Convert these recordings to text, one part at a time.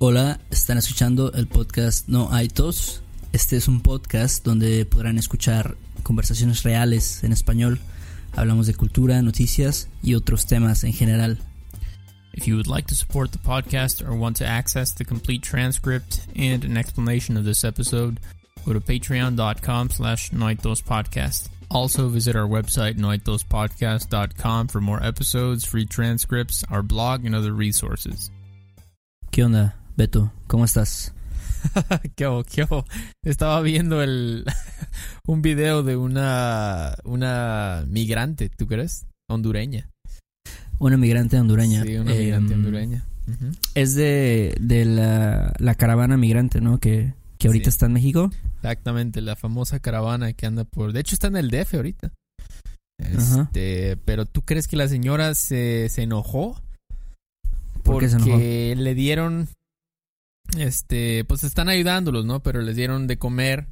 Hola, están escuchando el podcast No hay tos. Este es un podcast donde podrán escuchar conversaciones reales en español. Hablamos de cultura, noticias y otros temas en general. If you would like to support the podcast or want to access the complete transcript and an explanation of this episode, go to patreon.com slash podcast. Also visit our website noitospodcast.com for more episodes, free transcripts, our blog, and other resources. ¿Qué onda, Beto? ¿Cómo estás? ¿Qué hago? ¿Qué hago? Estaba viendo el un video de una una migrante, ¿tú crees? Hondureña. Una migrante hondureña. Sí, una migrante Em, hondureña. Es de, de la, la caravana migrante, ¿no? Que, que ahorita Sí. está en México. Exactamente, la famosa caravana que anda por... De hecho, está en el DF ahorita. Ajá. Este, pero ¿tú crees que la señora se, se enojó? ¿Por qué se enojó? Porque le dieron... Este, pues están ayudándolos, ¿no? Pero les dieron de comer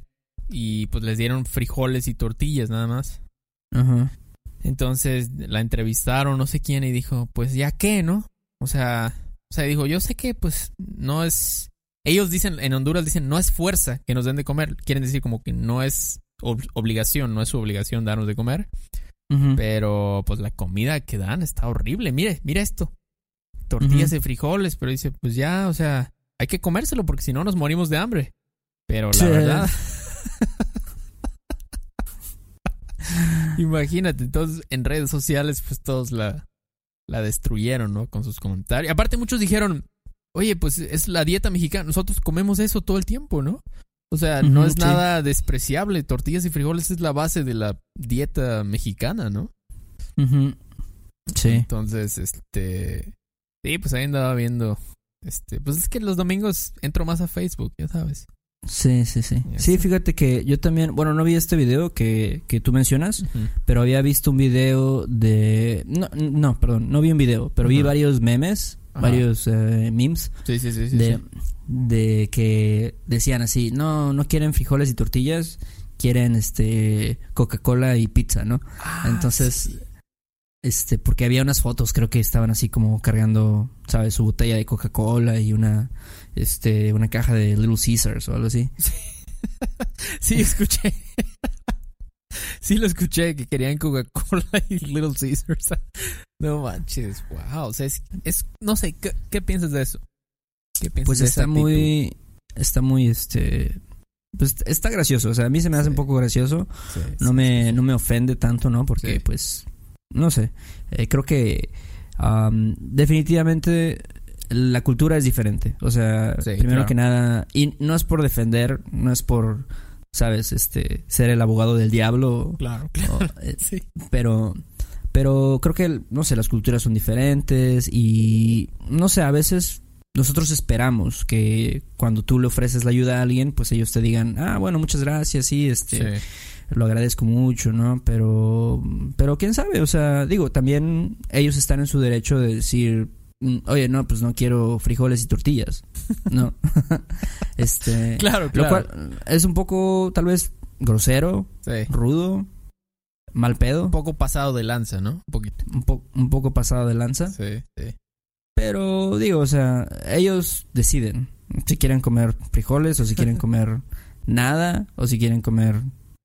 y pues les dieron frijoles y tortillas nada más. Ajá. Entonces la entrevistaron, no sé quién, y dijo, pues ya qué, ¿no? O sea, o sea, dijo, yo sé que pues no es... Ellos dicen, en Honduras dicen, no es fuerza que nos den de comer. Quieren decir como que no es ob- obligación, no es su obligación darnos de comer. Pero pues la comida que dan está horrible. Mire, mira esto. Tortillas Ujú. de frijoles, pero dice, pues ya, o sea, hay que comérselo porque si no nos morimos de hambre. Pero la Sí. verdad... Imagínate, entonces en redes sociales pues todos la, la destruyeron, ¿no? Con sus comentarios. Aparte muchos dijeron, oye, pues es la dieta mexicana, nosotros comemos eso todo el tiempo, ¿no? O sea, no es sí. nada despreciable, tortillas y frijoles es la base de la dieta mexicana, ¿no? Sí. Entonces, este... Sí, pues ahí andaba viendo... Este, pues es que los domingos entro más a Facebook, ya sabes. Sí, sí, sí. Sí, fíjate que yo también, bueno, no vi este video que, que tú mencionas, pero había visto un video de... No, no, perdón, no vi un video, pero vi varios memes, varios eh, memes Sí, sí, sí, sí. de, sí. de que decían así, no, no quieren frijoles y tortillas, quieren este Coca-Cola y pizza, ¿no? Ah, Entonces, sí. Este, porque había unas fotos, creo que estaban así como cargando, ¿sabes? Su botella de Coca-Cola y una, este, una caja de Little Caesars o algo así. Sí, escuché. sí, lo escuché, que querían Coca-Cola y Little Caesars. No manches, wow. O sea, es, es- no sé, ¿qué, qué piensas de eso? ¿Qué piensas Pues de está muy, está muy, este, pues está gracioso, o sea, a mí se me hace Sí. un poco gracioso, Sí, no me, no me ofende tanto, ¿no? Porque, pues, no sé, eh, creo que am, definitivamente la cultura es diferente, o sea, Sí, primero claro. que nada, y no es por defender, no es por, sabes, este, ser el abogado del diablo, Claro, o, claro. eh, Sí. pero pero creo que no sé las culturas son diferentes y no sé a veces nosotros esperamos que cuando tú le ofreces la ayuda a alguien pues ellos te digan ah bueno muchas gracias sí este Sí. Lo agradezco mucho no pero pero quién sabe o sea digo también ellos están en su derecho de decir mm, oye no pues no quiero frijoles y tortillas no este Claro, lo claro. cual es un poco tal vez grosero Sí. rudo mal pedo Un poco pasado de lanza, ¿no? Un poquito. un, po- un poco pasado de lanza. Sí, sí. Pero digo, o sea, ellos deciden si quieren comer frijoles o si quieren comer nada o si quieren comer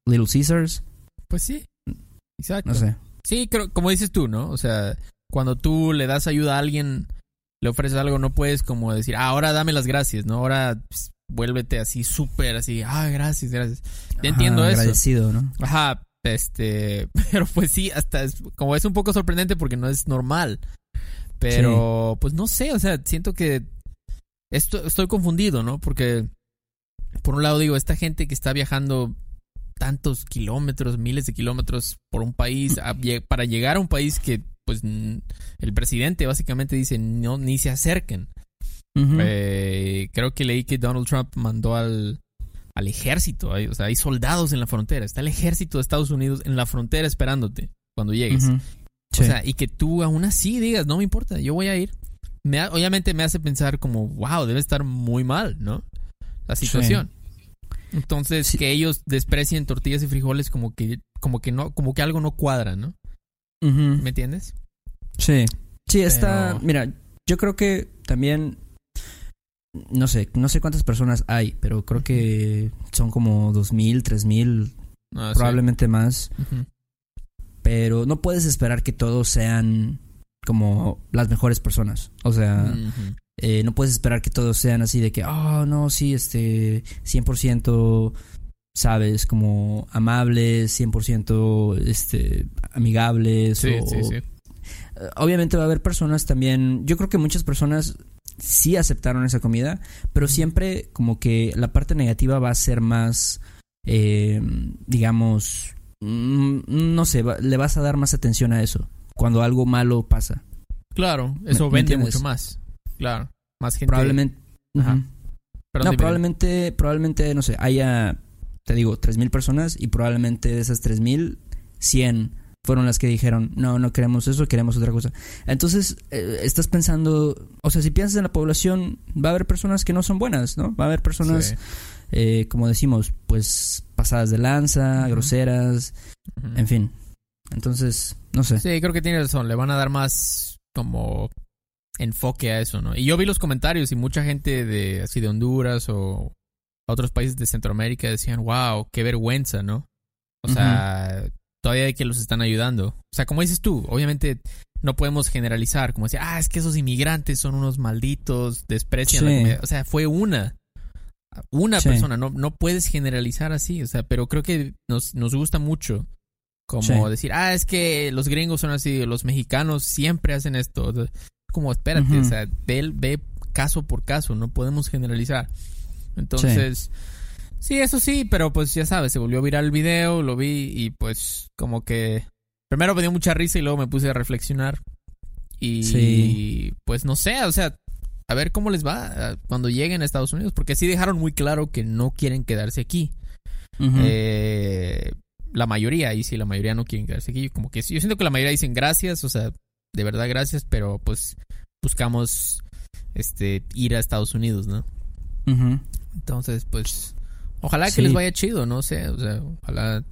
Little Caesars. Pues sí. Exacto. No sé. Sí, creo, como dices tú, ¿no? O sea, cuando tú le das ayuda a alguien, le ofreces algo, no puedes como decir, ah, ahora dame las gracias, ¿no? Ahora pues, vuélvete así súper así, ah, gracias, gracias. Te entiendo eso. Agradecido, ¿no? Ajá, este, pero pues sí, hasta es, como es un poco sorprendente porque no es normal. Pero, pues no sé, o sea, siento que esto, estoy confundido, ¿no? Porque, por un lado digo, esta gente que está viajando tantos kilómetros, miles de kilómetros por un país, a- para llegar a un país que, pues, el presidente básicamente dice, no, ni se acerquen. Eh, creo que leí que Donald Trump mandó al, al ejército. hay- o sea, hay soldados en la frontera. Está el ejército de Estados Unidos en la frontera esperándote cuando llegues. O Sí. sea, y que tú aún así digas, no me importa, yo voy a ir. Me obviamente me hace pensar como, wow, debe estar muy mal, ¿no? La situación. Entonces, Sí. que ellos desprecien tortillas y frijoles como que, como que no, como que algo no cuadra, ¿no? ¿Me entiendes? Sí. Sí, está. Pero- Mira, yo creo que también no sé, no sé cuántas personas hay, pero creo que son como dos mil, tres mil, Ah, sí. probablemente más. Pero no puedes esperar que todos sean como las mejores personas. O sea. Eh, no puedes esperar que todos sean así de que, oh, no, sí, este, 100%, sabes, como amables, 100%, este, amigables. Sí, o- sí, sí. Obviamente va a haber personas también, yo creo que muchas personas sí aceptaron esa comida, pero siempre como que la parte negativa va a ser más, eh, digamos, mm, no sé, va- le vas a dar más atención a eso cuando algo malo pasa. Claro, eso ¿Me- me vende mucho más. Claro. Más gente. Probablemente... Ajá. Ujú. Perdón, no, probablemente, probablemente, no sé, haya, te digo, 3.000 personas y probablemente de esas 3.000, 100 fueron las que dijeron, no, no queremos eso, queremos otra cosa. Entonces, eh, estás pensando, o sea, si piensas en la población, va a haber personas que no son buenas, ¿no? Va a haber personas, Sí. eh, como decimos, pues pasadas de lanza, groseras, en fin. Entonces, no sé. Sí, creo que tiene razón. Le van a dar más como enfoque a eso, ¿no? Y yo vi los comentarios y mucha gente de así de Honduras o otros países de Centroamérica decían, wow, qué vergüenza, ¿no? O sea, todavía hay que los están ayudando. O sea, como dices tú, obviamente no podemos generalizar, como decir, ah, es que esos inmigrantes son unos malditos, desprecian la comida. O sea, fue una. Una Sí. persona, no, no puedes generalizar así, o sea, pero creo que nos, nos gusta mucho como Sí. decir, ah, es que los gringos son así, los mexicanos siempre hacen esto. Como, espérate, Ujú. o sea, ve, ve caso por caso, no podemos generalizar. Entonces, sí. eso sí, pero pues ya sabes, se volvió viral el video, lo vi y pues como que primero me dio mucha risa y luego me puse a reflexionar. Y Sí. pues no sé, o sea, a ver cómo les va ah, cuando lleguen a Estados Unidos, porque sí dejaron muy claro que no quieren quedarse aquí. Ujú. Eh, la mayoría, y si la mayoría no quieren quedarse aquí, como que sí, yo siento que la mayoría dicen gracias, o sea, de verdad gracias, pero pues buscamos este ir a Estados Unidos, ¿no? Entonces, pues ojalá que les vaya chido, no sé, o sea, ojalá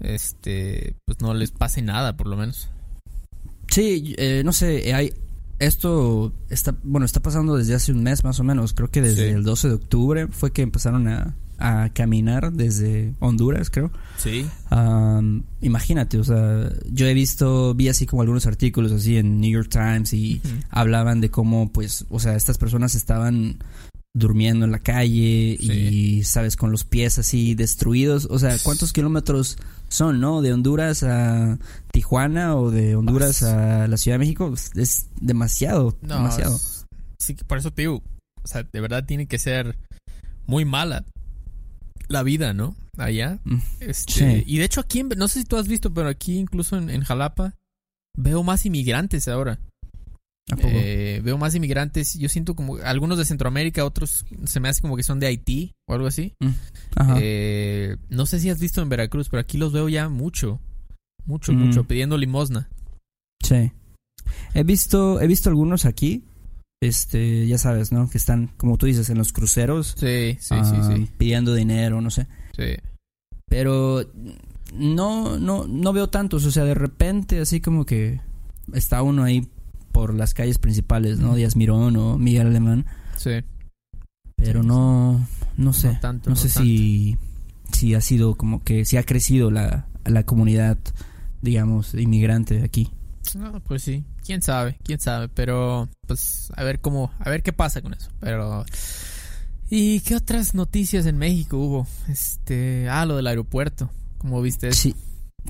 este pues no les pase nada por lo menos. Sí, eh, no sé, hay esto está bueno está pasando desde hace un mes más o menos. Creo que desde Sí. el 12 de octubre fue que empezaron a, a caminar desde Honduras, creo. Sí. Imagínate, o sea, yo he visto, vi así como algunos artículos así en New York Times y hablaban de cómo, pues, o sea, estas personas estaban durmiendo en la calle y, sabes, con los pies así destruidos. O sea, ¿cuántos kilómetros son, no? De Honduras a Tijuana o de Honduras a la Ciudad de México. Es demasiado, No, demasiado. sí, por eso te digo, o sea, de verdad tiene que ser muy mala la vida, ¿no? Allá. Mm, Este, Sí. Y de hecho aquí, en- no sé si tú has visto, pero aquí incluso en, en Jalapa veo más inmigrantes ahora. ¿A poco? Eh, veo más inmigrantes. Yo siento como algunos de Centroamérica, otros se me hace como que son de Haití o algo así. Ajá. Eh, no sé si has visto en Veracruz, pero aquí los veo ya mucho. Mucho, Mm. mucho, pidiendo limosna. Sí. He visto, he visto algunos aquí. Este, ya sabes, ¿no? Que están, como tú dices, en los cruceros. Sí, sí, ah, sí, sí. Pidiendo dinero, no sé. sí. Pero no, no, no veo tantos. O sea, de repente, así como que está uno ahí por las calles principales, ¿no? Díaz Mirón o Miguel Alemán. Sí. Pero no, no sé. No tanto, no no sé si, si ha sido como que, si ha crecido la, la comunidad, digamos, inmigrante aquí. No, pues sí, quién sabe, quién sabe, pero pues a ver cómo, a ver qué pasa con eso, pero ¿y qué otras noticias en México hubo? Este, ah, lo del aeropuerto, ¿cómo viste eso? Sí,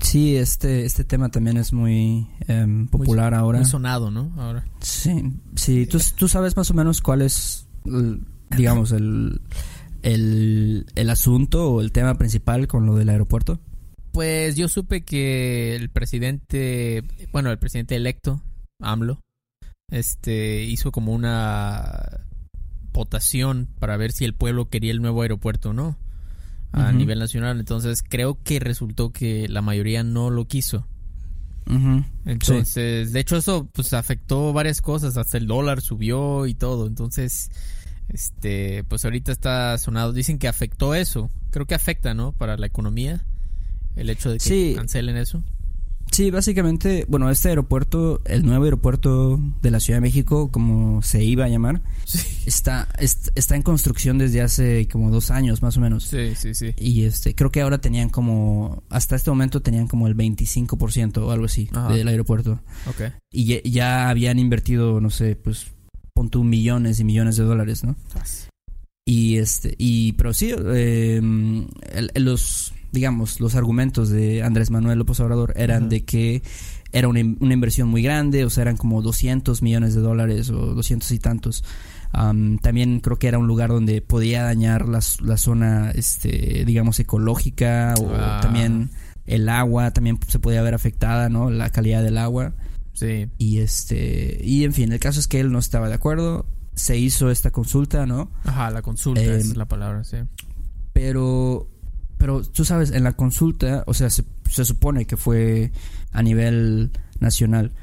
sí, este, este tema también es muy em, popular ahora. Muy sonado, ¿no? Ahora. Sí, sí. ¿Tú, tú sabes más o menos cuál es, digamos, el, el, el asunto o el tema principal con lo del aeropuerto? Pues yo supe que el presidente, bueno, el presidente electo, AMLO, este, hizo como una votación para ver si el pueblo quería el nuevo aeropuerto o no a nivel nacional. Entonces creo que resultó que la mayoría no lo quiso. Entonces, de hecho eso pues afectó varias cosas, hasta el dólar subió y todo. Entonces, este, pues ahorita está sonado, dicen que afectó eso. Creo que afecta, ¿no? Para la economía el hecho de que Sí. cancelen eso. Sí, básicamente, bueno, este aeropuerto, el nuevo aeropuerto de la Ciudad de México, como se iba a llamar, está, está en construcción desde hace como dos años más o menos. Sí, sí, sí. Y este, creo que ahora tenían como, hasta este momento tenían como el 25% o algo así del aeropuerto. Ok. Y ya, habían invertido, no sé, pues, pon millones y millones de dólares, ¿no? Y este, y, pero sí, eh, los digamos, los argumentos de Andrés Manuel López Obrador eran de que era una, inversión muy grande, o sea, eran como 200 millones de dólares o 200 y tantos. también creo que era un lugar donde podía dañar la, la zona, este, digamos, ecológica o ah. también el agua, también se podía ver afectada, ¿no? La calidad del agua. Sí. Y este, y en fin, el caso es que él no estaba de acuerdo. Se hizo esta consulta, ¿no? Ajá, la consulta es em, la palabra, sí. Pero pero tú sabes, en la consulta, o sea, se, supone que fue a nivel nacional,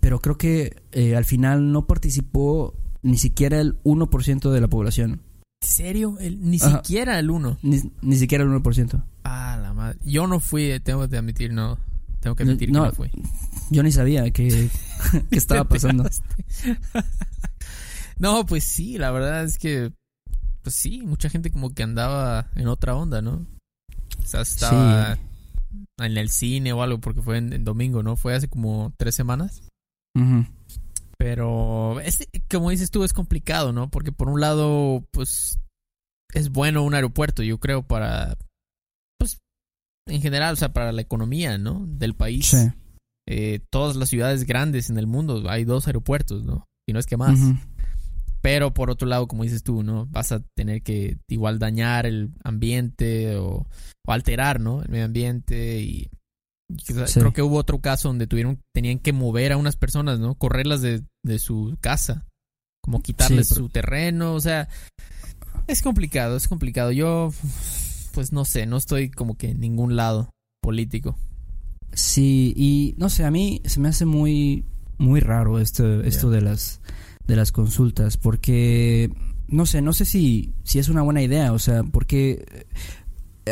pero creo que eh, al final no participó ni siquiera el 1% de la población. ¿En serio? ni siquiera el 1%. Ni, siquiera el 1%. Ah, la madre. Yo no fui, eh, tengo que admitir, no. Tengo que admitir no, que no fui. Yo ni sabía que, que estaba pasando. no, pues sí, la verdad es que pues sí, mucha gente como que andaba en otra onda, ¿no? O sea, estaba en el cine o algo porque fue en, domingo, ¿no? Fue hace como tres semanas. Pero, es, como dices tú, es complicado, ¿no? Porque por un lado, pues, es bueno un aeropuerto, yo creo, para, pues, en general, o sea, para la economía, ¿no? Del país. Sí. Eh, todas las ciudades grandes en el mundo hay dos aeropuertos, ¿no? Y no es que más. Pero por otro lado, como dices tú, ¿no? Vas a tener que igual dañar el ambiente o, alterar, ¿no? El medio ambiente y... Creo que hubo otro caso donde tuvieron, tenían que mover a unas personas, ¿no? Correrlas de, de su casa. Como quitarles su terreno. O sea, es complicado, es complicado. Yo, pues no sé, no estoy como que en ningún lado político. Sí, y no sé, a mí se me hace muy, muy raro esto, esto de las de las consultas, porque no sé, no sé si, si es una buena idea, o sea, porque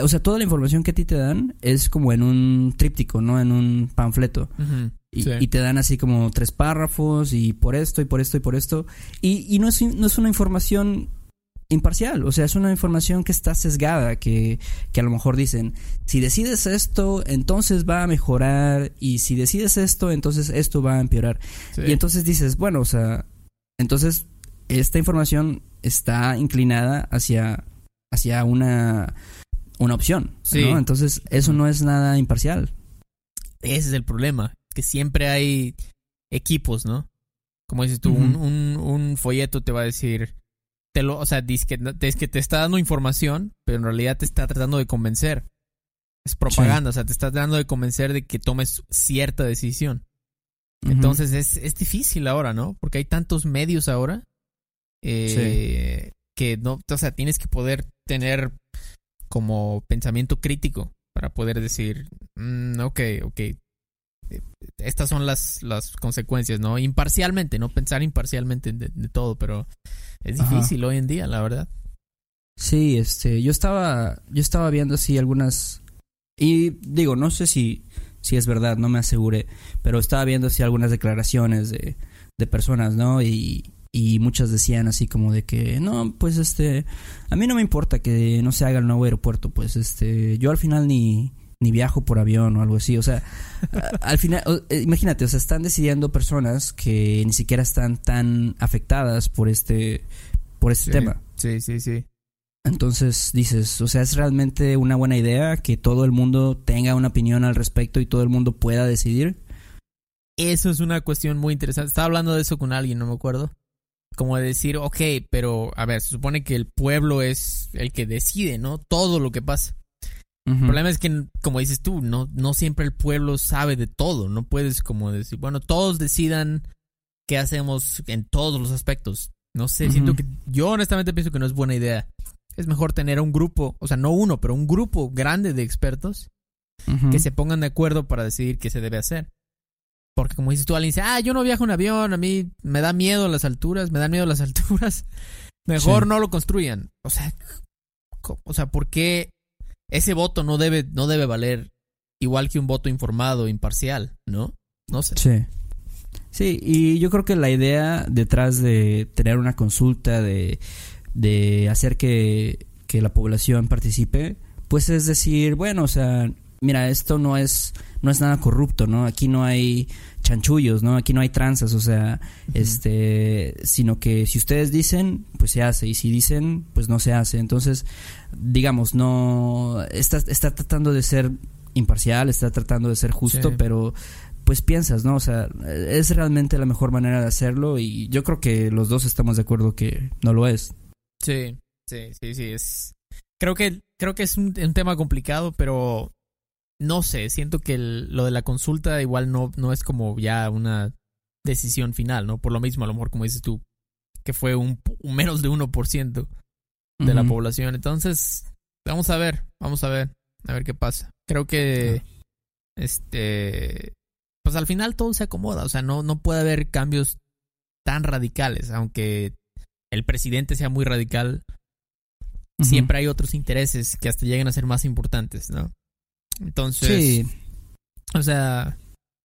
o sea, toda la información que a ti te dan es como en un tríptico, ¿no? En un panfleto. y, te dan así como tres párrafos y por esto y por esto y por esto. Y, y no, es, no es una información imparcial, o sea, es una información que está sesgada, que, que, a lo mejor dicen, si decides esto, entonces va a mejorar, y si decides esto, entonces esto va a empeorar. Y entonces dices, bueno, o sea, entonces, esta información está inclinada hacia, hacia una, una opción. ¿no? Entonces, eso no es nada imparcial. Ese es el problema, que siempre hay equipos, ¿no? Como dices tú, un, un, folleto te va a decir, te lo, o sea, dice que, es que te está dando información, pero en realidad te está tratando de convencer. Es propaganda, o sea, te está tratando de convencer de que tomes cierta decisión. Entonces es, es difícil ahora, ¿no? Porque hay tantos medios ahora eh, que no, o sea, tienes que poder tener como pensamiento crítico para poder decir, mm, ok, ok, eh, estas son las, las consecuencias, ¿no? Imparcialmente, no pensar imparcialmente de, todo, pero es difícil hoy en día, la verdad. Sí, este, yo estaba, yo estaba viendo así algunas, y digo, no sé si si es verdad, no me aseguré, pero estaba viendo así algunas declaraciones de, de personas, ¿no? Y, y muchas decían así como de que no pues este a mí no me importa que no se haga el nuevo aeropuerto pues este yo al final ni ni viajo por avión o algo así o sea al final eh, imagínate o sea están decidiendo personas que ni siquiera están tan afectadas por este por este tema. sí sí sí entonces dices, o sea, es realmente una buena idea que todo el mundo tenga una opinión al respecto y todo el mundo pueda decidir. Eso es una cuestión muy interesante. Estaba hablando de eso con alguien, no me acuerdo. Como de decir, ok, pero a ver, se supone que el pueblo es el que decide, ¿no? Todo lo que pasa. El problema es que, como dices tú, no, no siempre el pueblo sabe de todo. No puedes como decir, bueno, todos decidan qué hacemos en todos los aspectos. No sé, siento que yo honestamente pienso que no es buena idea es mejor tener un grupo, o sea, no uno, pero un grupo grande de expertos que se pongan de acuerdo para decidir qué se debe hacer. Porque como dices tú, alguien dice, ah, yo no viajo en avión, a mí me da miedo las alturas, me dan miedo las alturas. Mejor no lo construyan. O sea, o sea, ¿por qué ese voto no debe, no debe valer igual que un voto informado, imparcial, ¿no? No sé. Sí. Sí, y yo creo que la idea detrás de tener una consulta, de, de hacer que, que la población participe, pues es decir, bueno, o sea, mira, esto no es, no es nada corrupto, ¿no? Aquí no hay chanchullos, ¿no? Aquí no hay tranzas, o sea, este, sino que si ustedes dicen, pues se hace, y si dicen, pues no se hace. Entonces, digamos, no, está, está tratando de ser imparcial, está tratando de ser justo, Sí. pero pues piensas, ¿no? O sea, es realmente la mejor manera de hacerlo y yo creo que los dos estamos de acuerdo que no lo es. Sí, sí, sí, sí. Es... Creo que, creo que es un, un tema complicado, pero no sé, siento que el- lo de la consulta igual no, no es como ya una decisión final, ¿no? Por lo mismo, a lo mejor como dices tú, que fue un, un menos de 1% de la población. Entonces, vamos a ver, vamos a ver, a ver qué pasa. Creo que, este, pues al final todo se acomoda, o sea, no, no puede haber cambios tan radicales, aunque el presidente sea muy radical, siempre hay otros intereses que hasta llegan a ser más importantes, ¿no? Entonces, Sí, o sea,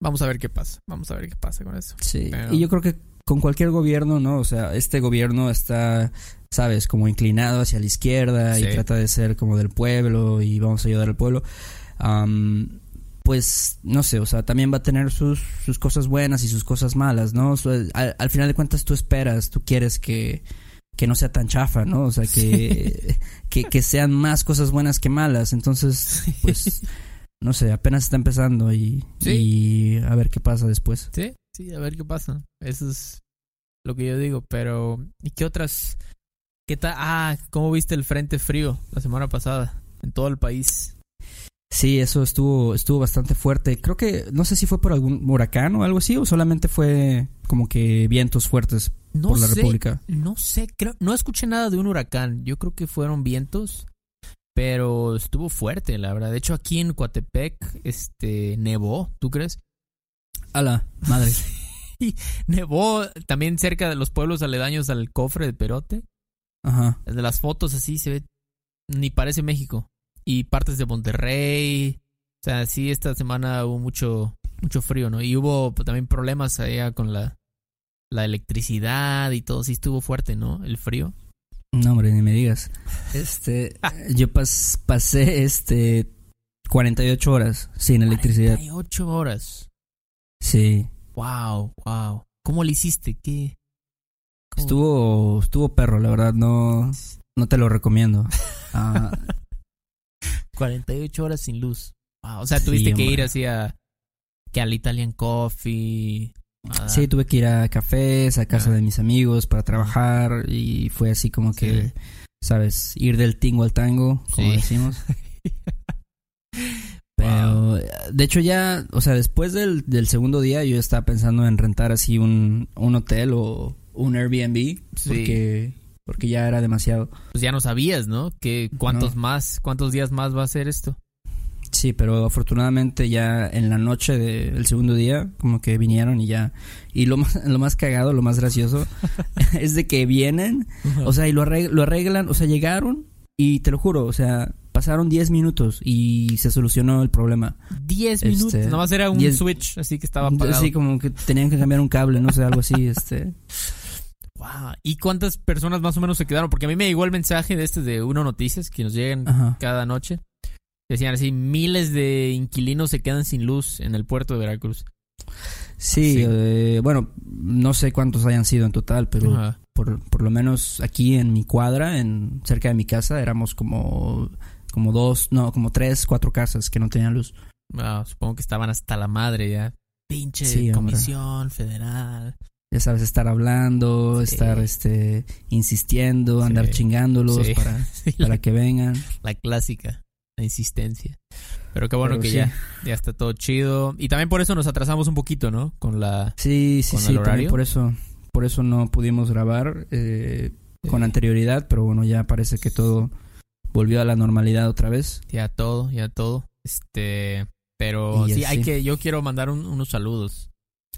vamos a ver qué pasa, vamos a ver qué pasa con eso. sí. Pero- Y yo creo que con cualquier gobierno, ¿no? O sea, este gobierno está, sabes, como inclinado hacia la izquierda Sí. y trata de ser como del pueblo y vamos a ayudar al pueblo. Pues, no sé, o sea, también va a tener sus, sus cosas buenas y sus cosas malas, ¿no? Al, al final de cuentas tú esperas, tú quieres que, que no sea tan chafa, ¿no? O sea, que, que, que sean más cosas buenas que malas. Entonces, pues, no sé, apenas está empezando y, Sí. y a ver qué pasa después. Sí, sí, a ver qué pasa. Eso es lo que yo digo, pero ¿y qué otras? ¿Qué tal? Ah, ¿cómo viste el frente frío la semana pasada en todo el país? Sí, eso estuvo, estuvo bastante fuerte. Creo que, no sé si fue por algún huracán o algo así, o solamente fue como que vientos fuertes No por la sé, República. no sé, creo, no escuché nada de un huracán. Yo creo que fueron vientos, pero estuvo fuerte, la verdad. De hecho, aquí en Coatepec, este, nevó, ¿tú crees? A la madre. Nevó también cerca de los pueblos aledaños al cofre de Perote. Ajá. Desde las fotos así se ve, ni parece México. Y partes de Monterrey. O sea, sí, esta semana hubo mucho, mucho frío, ¿no? Y hubo pues, también problemas allá con la, la electricidad y todo. Sí estuvo fuerte, ¿no? El frío. No, hombre, ni me digas. Este, yo pas- pasé, este, 48 horas sin electricidad. 48 horas. Sí. Wow, wow. ¿Cómo le hiciste? ¿Qué? ¿Cómo? Estuvo, estuvo perro, la verdad, no, no te lo recomiendo. Ah, 48 horas sin luz. Wow. O sea, Sí, tuviste que ir hombre. así a... Que al Italian Coffee. sí, tuve que ir a cafés, a casa Ah. de mis amigos para trabajar y fue así como que, sabes, ir del tingo al tango, como Sí. decimos. Pero, de hecho ya, o sea, después del, del segundo día yo estaba pensando en rentar así un, un hotel o un Airbnb, Sí. porque, porque ya era demasiado. Pues ya no sabías, ¿no? Que cuántos No. más, cuántos días más va a ser esto. Sí, pero afortunadamente ya en la noche del segundo día, como que vinieron y ya. Y lo más, lo más cagado, lo más gracioso, es de que vienen, o sea, y lo, arreg- lo arreglan, o sea, llegaron y te lo juro, o sea, pasaron 10 minutos y se solucionó el problema. 10 Este, minutos. Nada más era un 10 switch, así que estaba apagado. Así como que tenían que cambiar un cable, no sé, algo así, este. Wow. ¿Y cuántas personas más o menos se quedaron? Porque a mí me llegó el mensaje de este de Uno Noticias que nos llegan Ajá. cada noche. Decían así, miles de inquilinos se quedan sin luz en el puerto de Veracruz. Sí, Sí. eh, bueno, no sé cuántos hayan sido en total, pero Ajá. por, por lo menos aquí en mi cuadra, en cerca de mi casa, éramos como, como dos, no, como tres, cuatro casas que no tenían luz. Wow, supongo que estaban hasta la madre ya. Pinche Sí, hombre. comisión federal. Ya sabes, estar hablando, Sí. estar este insistiendo, Sí. andar chingándolos Sí. para, para que vengan. la clásica, la insistencia. Pero qué bueno Pero que ya, ya está todo chido. Y también por eso nos atrasamos un poquito, ¿no? Con la... Sí, sí, ¿Con sí, el también por eso, por eso no pudimos grabar eh, con anterioridad, pero bueno, ya parece que todo volvió a la normalidad otra vez. Ya todo, ya todo. Este... Pero sí, hay que... Yo quiero mandar un- unos saludos.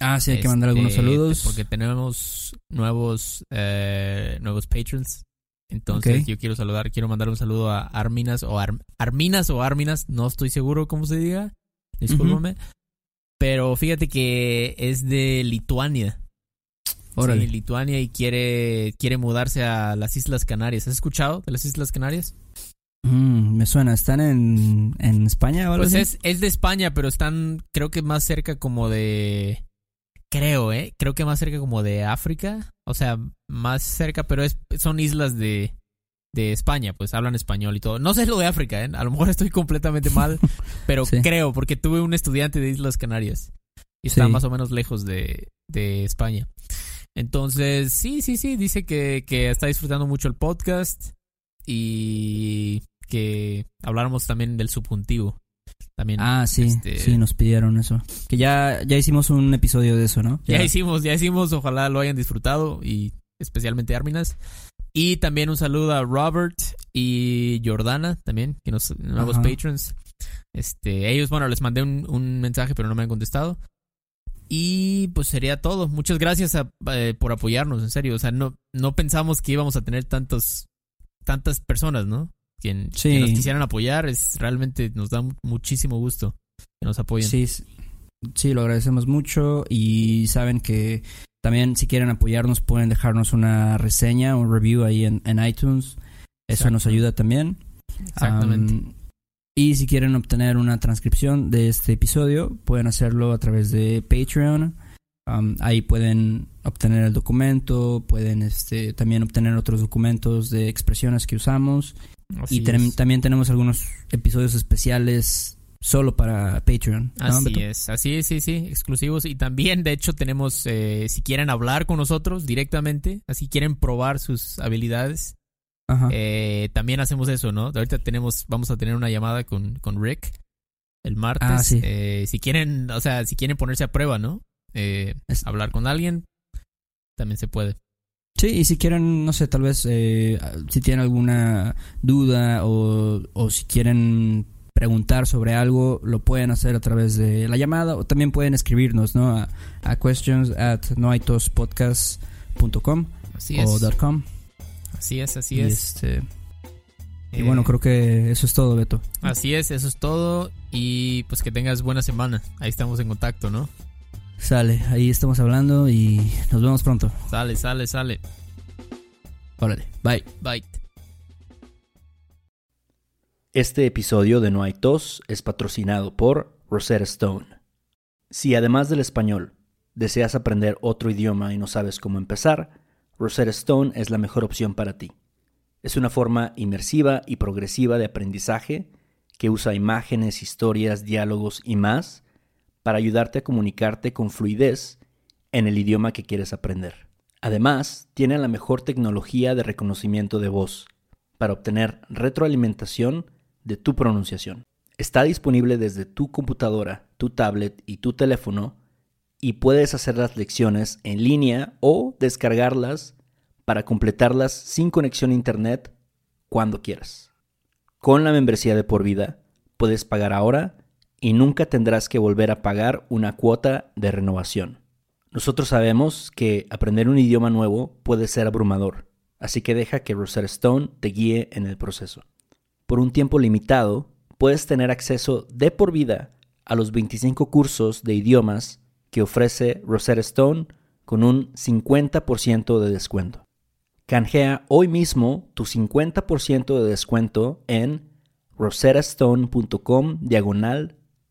Ah, sí, hay que mandar algunos Este, saludos. Porque tenemos nuevos, eh, nuevos patrons. Entonces yo quiero saludar, quiero mandar un saludo a Arminas o Ar- Arminas o Arminas, no estoy seguro cómo se diga. discúlpame. Pero fíjate que es de Lituania. Órale. Sí, Lituania y quiere, quiere mudarse a las Islas Canarias. ¿Has escuchado de las Islas Canarias? Mm, me suena, ¿están en, en España o algo Pues así? es, es de España, pero están, creo que más cerca como de. Creo, ¿eh? Creo que más cerca como de África. O sea, más cerca, pero es, son islas de, de España, pues hablan español y todo. No sé lo de África, ¿eh? A lo mejor estoy completamente mal, pero Sí. creo, porque tuve un estudiante de Islas Canarias. Y está Sí. más o menos lejos de, de España. Entonces, sí, sí, sí, dice que, que está disfrutando mucho el podcast y que habláramos también del subjuntivo. También. Ah, sí, este- sí, nos pidieron eso. Que ya, ya hicimos un episodio de eso, ¿no? Ya hicimos, ya hicimos, ojalá lo hayan disfrutado y especialmente Arminas. Y también un saludo a Robert y Jordana también, que nos nuevos Ajá. patrons. Este, ellos, bueno, les mandé un, un mensaje, pero no me han contestado. Y pues sería todo. Muchas gracias a- eh, por apoyarnos, en serio. O sea, no, no pensamos que íbamos a tener tantos, tantas personas, ¿no? Quien, Sí. nos quisieran apoyar, es realmente nos da muchísimo gusto que nos apoyen. Sí, sí, lo agradecemos mucho y saben que también si quieren apoyarnos pueden dejarnos una reseña, un review ahí en, en iTunes. Eso Exacto. nos ayuda también. Exactamente. Am, y si quieren obtener una transcripción de este episodio, pueden hacerlo a través de Patreon. Am, ahí pueden obtener el documento, pueden este, también obtener otros documentos de expresiones que usamos. Así y es. también tenemos algunos episodios especiales solo para Patreon. ¿no, Así Beto? es, así es, sí, sí, exclusivos. Y también, de hecho, tenemos, eh, si quieren hablar con nosotros directamente, así quieren probar sus habilidades, Ajá. eh, también hacemos eso, ¿no? Ahorita tenemos, vamos a tener una llamada con, con Rick el martes. Ah, sí. Eh, si quieren, o sea, si quieren ponerse a prueba, ¿no? Eh, Es- hablar con alguien, también se puede. Sí, y si quieren, no sé, tal vez eh, si tienen alguna duda o, o si quieren preguntar sobre algo, lo pueden hacer a través de la llamada o también pueden escribirnos, ¿no? A, a questions at noaitospodcast.com o dot .com. Así es, así y, es. este, y Eh, bueno, creo que eso es todo, Beto. Así es, eso es todo. Y pues que tengas buena semana. Ahí estamos en contacto, ¿no? Sale, ahí estamos hablando y nos vemos pronto. Sale, sale, sale. Órale, bye. Bye. Este episodio de No hay tos es patrocinado por Rosetta Stone. Si además del español deseas aprender otro idioma y no sabes cómo empezar, Rosetta Stone es la mejor opción para ti. Es una forma inmersiva y progresiva de aprendizaje que usa imágenes, historias, diálogos y más para ayudarte a comunicarte con fluidez en el idioma que quieres aprender. Además, tiene la mejor tecnología de reconocimiento de voz para obtener retroalimentación de tu pronunciación. Está disponible desde tu computadora, tu tablet y tu teléfono y puedes hacer las lecciones en línea o descargarlas para completarlas sin conexión a internet cuando quieras. Con la membresía de por vida puedes pagar ahora y nunca tendrás que volver a pagar una cuota de renovación. Nosotros sabemos que aprender un idioma nuevo puede ser abrumador, así que deja que Rosetta Stone te guíe en el proceso. Por un tiempo limitado, puedes tener acceso de por vida a los 25 cursos de idiomas que ofrece Rosetta Stone con un 50% de descuento. Canjea hoy mismo tu 50% de descuento en rosettastone.com diagonal